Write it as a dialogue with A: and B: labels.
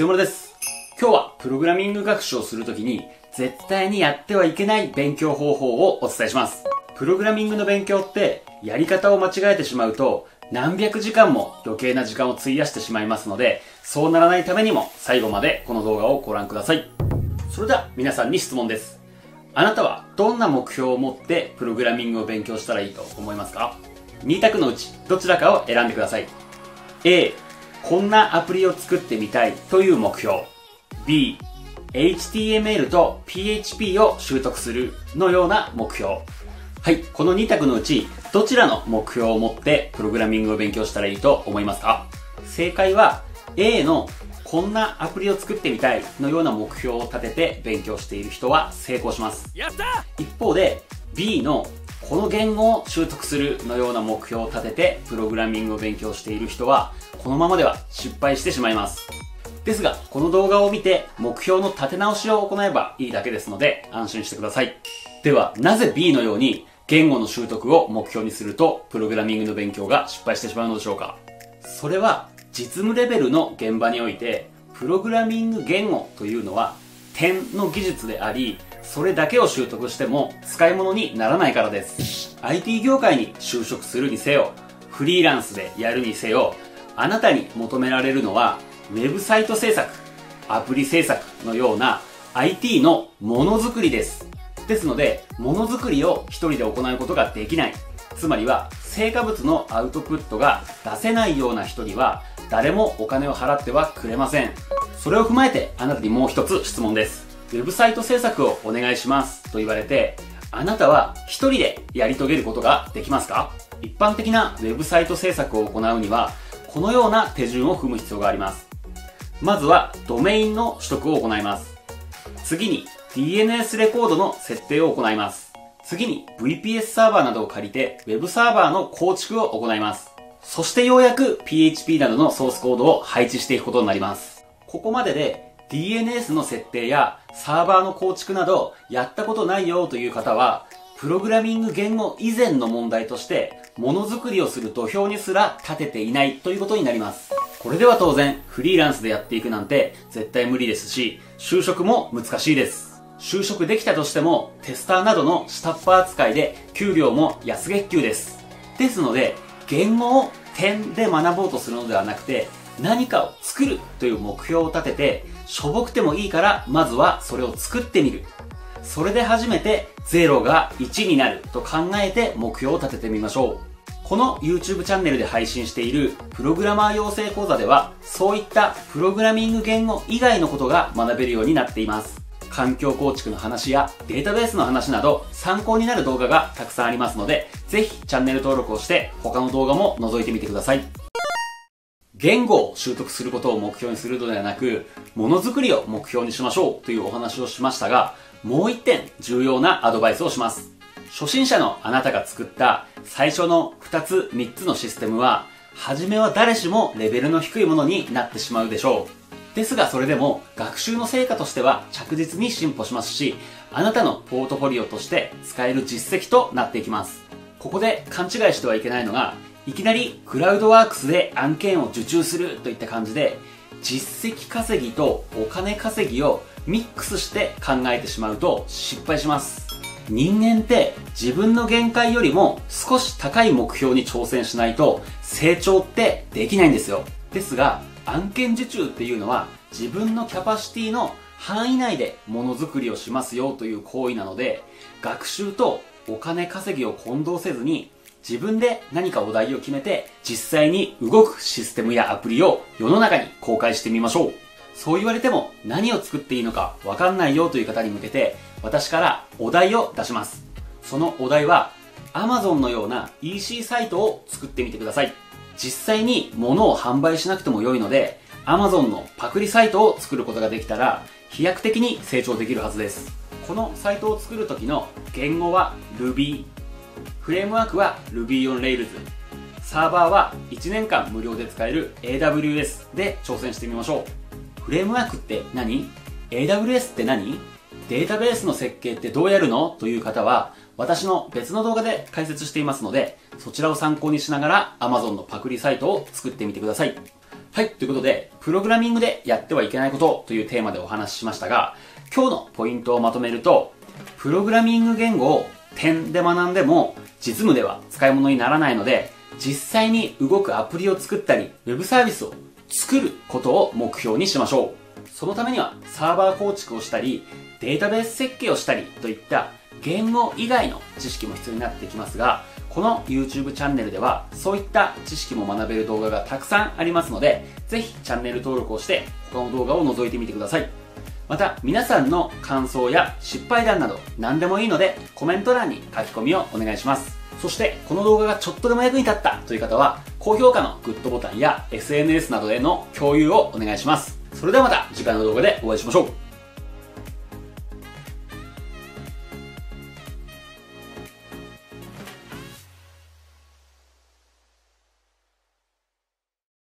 A: 強丸です。今日はプログラミング学習をするときに絶対にやってはいけない勉強方法をお伝えします。プログラミングの勉強ってやり方を間違えてしまうと何百時間も余計な時間を費やしてしまいますのでそうならないためにも最後までこの動画をご覧ください。それでは皆さんに質問です。あなたはどんな目標を持ってプログラミングを勉強したらいいと思いますか ?2 択のうちどちらかを選んでください。A、こんなアプリを作ってみたいという目標。B、HTML と PHP を習得するのような目標。はい、この2択のうち、どちらの目標を持ってプログラミングを勉強したらいいと思いますか？正解は A のこんなアプリを作ってみたいのような目標を立てて勉強している人は成功します。一方で B のこの言語を習得するのような目標を立ててプログラミングを勉強している人はこのままでは失敗してしまいます。ですが、この動画を見て目標の立て直しを行えばいいだけですので安心してください。では、なぜ B のように言語の習得を目標にするとプログラミングの勉強が失敗してしまうのでしょうか？それは実務レベルの現場においてプログラミング言語というのは点の技術でありそれだけを習得しても使い物にならないからです。IT 業界に就職するにせよフリーランスでやるにせよあなたに求められるのはウェブサイト制作アプリ制作のような IT のものづくりです。ですのでものづくりを一人で行うことができない。つまりは成果物のアウトプットが出せないような人には誰もお金を払ってはくれません。それを踏まえてあなたにもう一つ質問です。ウェブサイト制作をお願いしますと言われてあなたは一人でやり遂げることができますか？一般的なウェブサイト制作を行うにはこのような手順を踏む必要があります。まずはドメインの取得を行います。次に DNS レコードの設定を行います。次に VPS サーバーなどを借りて Web サーバーの構築を行います。そしてようやく PHP などのソースコードを配置していくことになります。ここまでで DNS の設定やサーバーの構築などやったことないよという方は、プログラミング言語以前の問題として、ものづくりをする土俵にすら立てていないということになります。これでは当然、フリーランスでやっていくなんて絶対無理ですし、就職も難しいです。就職できたとしても、テスターなどの下っ端扱いで給料も安月給です。ですので、言語を点で学ぼうとするのではなくて、何かを作るという目標を立てて、しょぼくてもいいから、まずはそれを作ってみる。それで初めて0が1になると考えて目標を立ててみましょう。この YouTube チャンネルで配信しているプログラマー養成講座では、そういったプログラミング言語以外のことが学べるようになっています。環境構築の話やデータベースの話など参考になる動画がたくさんありますので、ぜひチャンネル登録をして他の動画も覗いてみてください。言語を習得することを目標にするのではなく、ものづくりを目標にしましょうというお話をしましたが、もう一点重要なアドバイスをします。初心者のあなたが作った最初の2つ3つのシステムは、初めは誰しもレベルの低いものになってしまうでしょう。ですがそれでも学習の成果としては着実に進歩しますし、あなたのポートフォリオとして使える実績となっていきます。ここで勘違いしてはいけないのが、いきなりクラウドワークスで案件を受注するといった感じで、実績稼ぎとお金稼ぎをミックスして考えてしまうと失敗します。人間って自分の限界よりも少し高い目標に挑戦しないと成長ってできないんですよ。ですが、案件受注っていうのは自分のキャパシティの範囲内でものづくりをしますよという行為なので学習とお金稼ぎを混同せずに自分で何かお題を決めて実際に動くシステムやアプリを世の中に公開してみましょう。そう言われても何を作っていいのかわかんないよという方に向けて私からお題を出します。そのお題は Amazon のような EC サイトを作ってみてください。実際に物を販売しなくても良いので Amazon のパクリサイトを作ることができたら飛躍的に成長できるはずです。このサイトを作る時の言語は Ruby フレームワークは Ruby on Rails サーバーは1年間無料で使える AWS で挑戦してみましょう。フレームワークって何 ?AWS って何？データベースの設計ってどうやるの？という方は私の別の動画で解説していますのでそちらを参考にしながら Amazon のパクリサイトを作ってみてください。はい、ということで、プログラミングでやってはいけないことというテーマでお話ししましたが、今日のポイントをまとめると、プログラミング言語を点で学んでも実務では使い物にならないので、実際に動くアプリを作ったり、ウェブサービスを作ることを目標にしましょう。そのためにはサーバー構築をしたり、データベース設計をしたりといった言語以外の知識も必要になってきますが、この YouTube チャンネルではそういった知識も学べる動画がたくさんありますので、ぜひチャンネル登録をして他の動画を覗いてみてください。また皆さんの感想や失敗談など何でもいいのでコメント欄に書き込みをお願いします。そしてこの動画がちょっとでも役に立ったという方は高評価のグッドボタンや SNS などへの共有をお願いします。それではまた次回の動画でお会いしましょう。